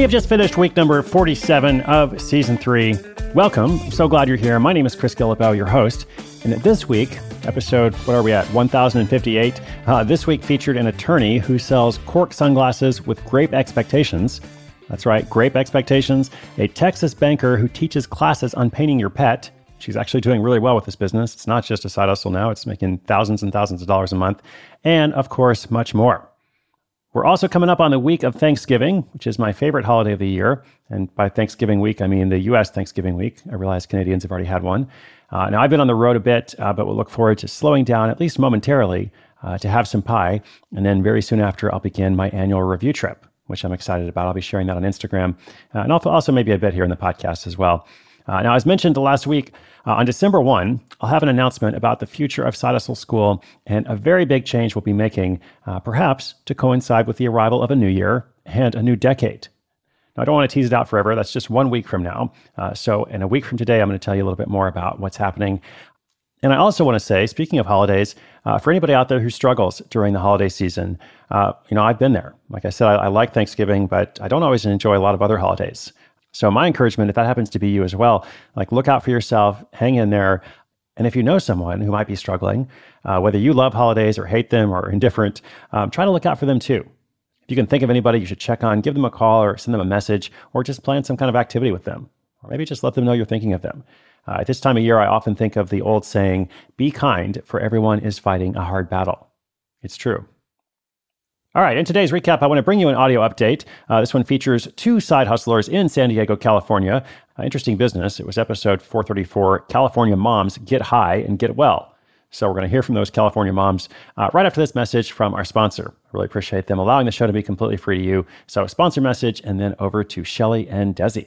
We have just finished week number 47 of season three. Welcome. I'm so glad you're here. My name is Chris Guillebeau, your host. And this week, episode, what are we at? 1058. Uh, this week featured an attorney who sells cork sunglasses with grape expectations. That's right, grape expectations. A Texas banker who teaches classes on painting your pet. She's actually doing really well with this business. It's not just a side hustle now, it's making thousands and thousands of dollars a month. And of course, much more. We're also coming up on the week of Thanksgiving, which is my favorite holiday of the year. And by Thanksgiving week, I mean the US Thanksgiving week. I realize Canadians have already had one. Uh, now, I've been on the road a bit, uh, but we'll look forward to slowing down, at least momentarily, uh, to have some pie. And then very soon after, I'll begin my annual review trip, which I'm excited about. I'll be sharing that on Instagram uh, and also maybe a bit here in the podcast as well. Uh, now, as mentioned last week, uh, on December 1, I'll have an announcement about the future of Side Hustle School and a very big change we'll be making, uh, perhaps to coincide with the arrival of a new year and a new decade. Now, I don't want to tease it out forever. That's just one week from now. Uh, so, in a week from today, I'm going to tell you a little bit more about what's happening. And I also want to say, speaking of holidays, uh, for anybody out there who struggles during the holiday season, uh, you know, I've been there. Like I said, I, I like Thanksgiving, but I don't always enjoy a lot of other holidays. So my encouragement, if that happens to be you as well, like look out for yourself, hang in there. And if you know someone who might be struggling, uh, whether you love holidays or hate them or indifferent, um, try to look out for them too. If you can think of anybody you should check on, give them a call or send them a message or just plan some kind of activity with them. Or maybe just let them know you're thinking of them. Uh, at this time of year, I often think of the old saying, be kind, for everyone is fighting a hard battle. It's true. All right, in today's recap, I want to bring you an audio update. Uh, this one features two side hustlers in San Diego, California. Uh, interesting business. It was episode 434 California Moms Get High and Get Well. So we're going to hear from those California moms uh, right after this message from our sponsor. I really appreciate them allowing the show to be completely free to you. So, sponsor message, and then over to Shelly and Desi.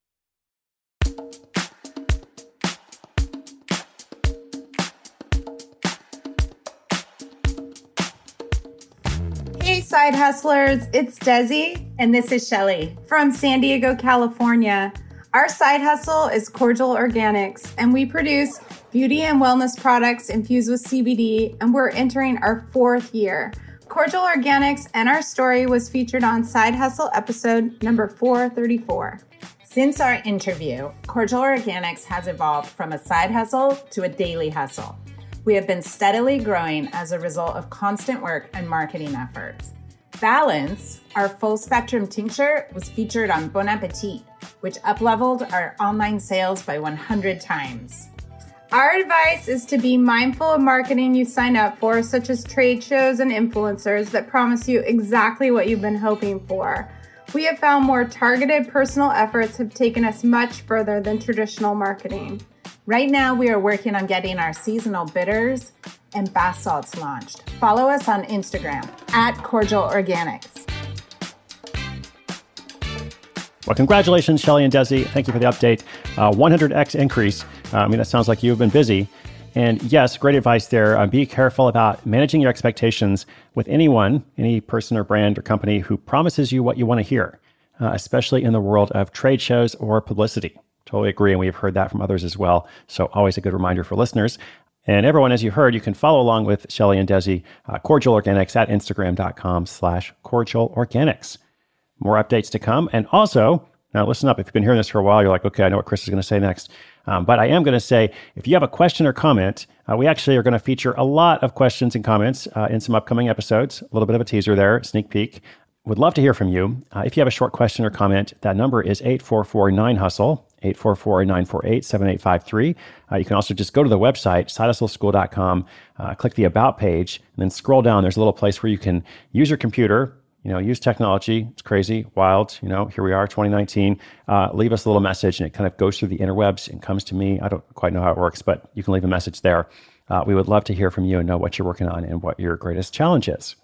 Side hustlers, it's Desi, and this is Shelly from San Diego, California. Our side hustle is Cordial Organics, and we produce beauty and wellness products infused with CBD, and we're entering our fourth year. Cordial Organics and our story was featured on Side Hustle episode number 434. Since our interview, Cordial Organics has evolved from a side hustle to a daily hustle. We have been steadily growing as a result of constant work and marketing efforts. Balance, our full spectrum tincture, was featured on Bon Appetit, which upleveled our online sales by 100 times. Our advice is to be mindful of marketing you sign up for, such as trade shows and influencers that promise you exactly what you've been hoping for. We have found more targeted personal efforts have taken us much further than traditional marketing. Right now, we are working on getting our seasonal bitters and bath salts launched. Follow us on Instagram at Cordial Organics. Well, congratulations, Shelly and Desi. Thank you for the update. Uh, 100x increase. Uh, I mean, that sounds like you've been busy. And yes, great advice there. Uh, be careful about managing your expectations with anyone, any person or brand or company who promises you what you want to hear, uh, especially in the world of trade shows or publicity. Totally agree. And we've heard that from others as well. So, always a good reminder for listeners. And everyone, as you heard, you can follow along with Shelly and Desi, uh, Cordial Organics at Instagram.com slash Cordial Organics. More updates to come. And also, now listen up. If you've been hearing this for a while, you're like, okay, I know what Chris is going to say next. Um, but I am going to say, if you have a question or comment, uh, we actually are going to feature a lot of questions and comments uh, in some upcoming episodes. A little bit of a teaser there, sneak peek. Would love to hear from you. Uh, if you have a short question or comment, that number is 8449 Hustle, 844 948 7853. Uh, you can also just go to the website, sidehustleschool.com, uh, click the About page, and then scroll down. There's a little place where you can use your computer, you know, use technology. It's crazy, wild. You know, here we are, 2019. Uh, leave us a little message, and it kind of goes through the interwebs and comes to me. I don't quite know how it works, but you can leave a message there. Uh, we would love to hear from you and know what you're working on and what your greatest challenge is.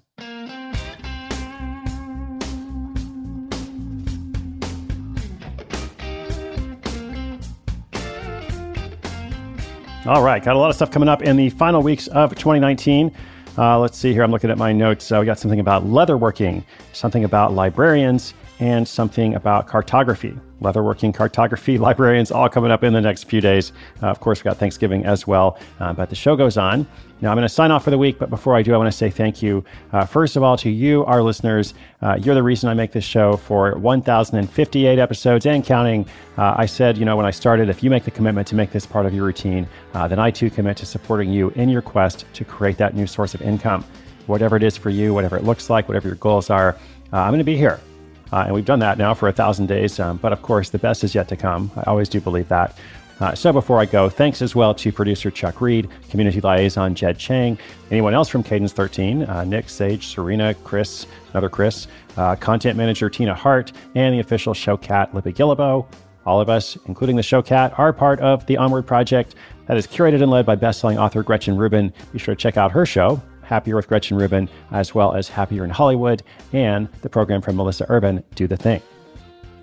All right, got a lot of stuff coming up in the final weeks of 2019. Uh, let's see here. I'm looking at my notes. Uh, we got something about leatherworking, something about librarians, and something about cartography leatherworking, cartography, librarians, all coming up in the next few days. Uh, of course, we got Thanksgiving as well, uh, but the show goes on. Now, I'm going to sign off for the week, but before I do, I want to say thank you, uh, first of all, to you, our listeners. Uh, you're the reason I make this show for 1,058 episodes and counting. Uh, I said, you know, when I started, if you make the commitment to make this part of your routine, uh, then I too commit to supporting you in your quest to create that new source of income. Whatever it is for you, whatever it looks like, whatever your goals are, I'm going to be here. Uh, and we've done that now for a thousand days. Um, but of course, the best is yet to come. I always do believe that. Uh, so before I go, thanks as well to producer Chuck Reed, community liaison Jed Chang, anyone else from Cadence 13, uh, Nick, Sage, Serena, Chris, another Chris, uh, content manager Tina Hart, and the official show cat Libby Guillebeau. All of us, including the show cat, are part of the Onward Project that is curated and led by bestselling author Gretchen Rubin. Be sure to check out her show, Happier with Gretchen Rubin, as well as Happier in Hollywood, and the program from Melissa Urban, Do the Thing.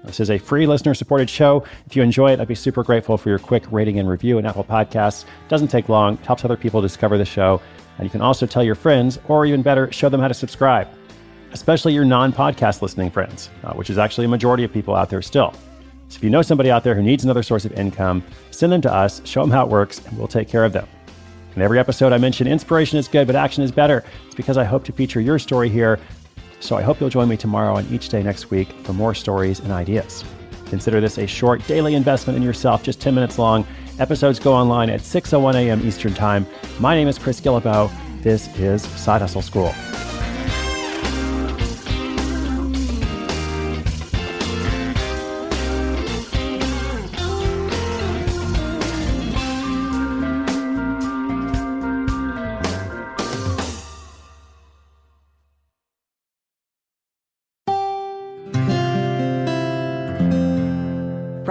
This is a free listener supported show. If you enjoy it, I'd be super grateful for your quick rating and review in Apple Podcasts. It doesn't take long, it helps other people discover the show. And you can also tell your friends, or even better, show them how to subscribe, especially your non podcast listening friends, uh, which is actually a majority of people out there still. So if you know somebody out there who needs another source of income, send them to us, show them how it works, and we'll take care of them. In every episode, I mention inspiration is good, but action is better. It's because I hope to feature your story here. So I hope you'll join me tomorrow and each day next week for more stories and ideas. Consider this a short daily investment in yourself, just 10 minutes long. Episodes go online at 6:01 a.m. Eastern Time. My name is Chris Guillebeau. This is Side Hustle School.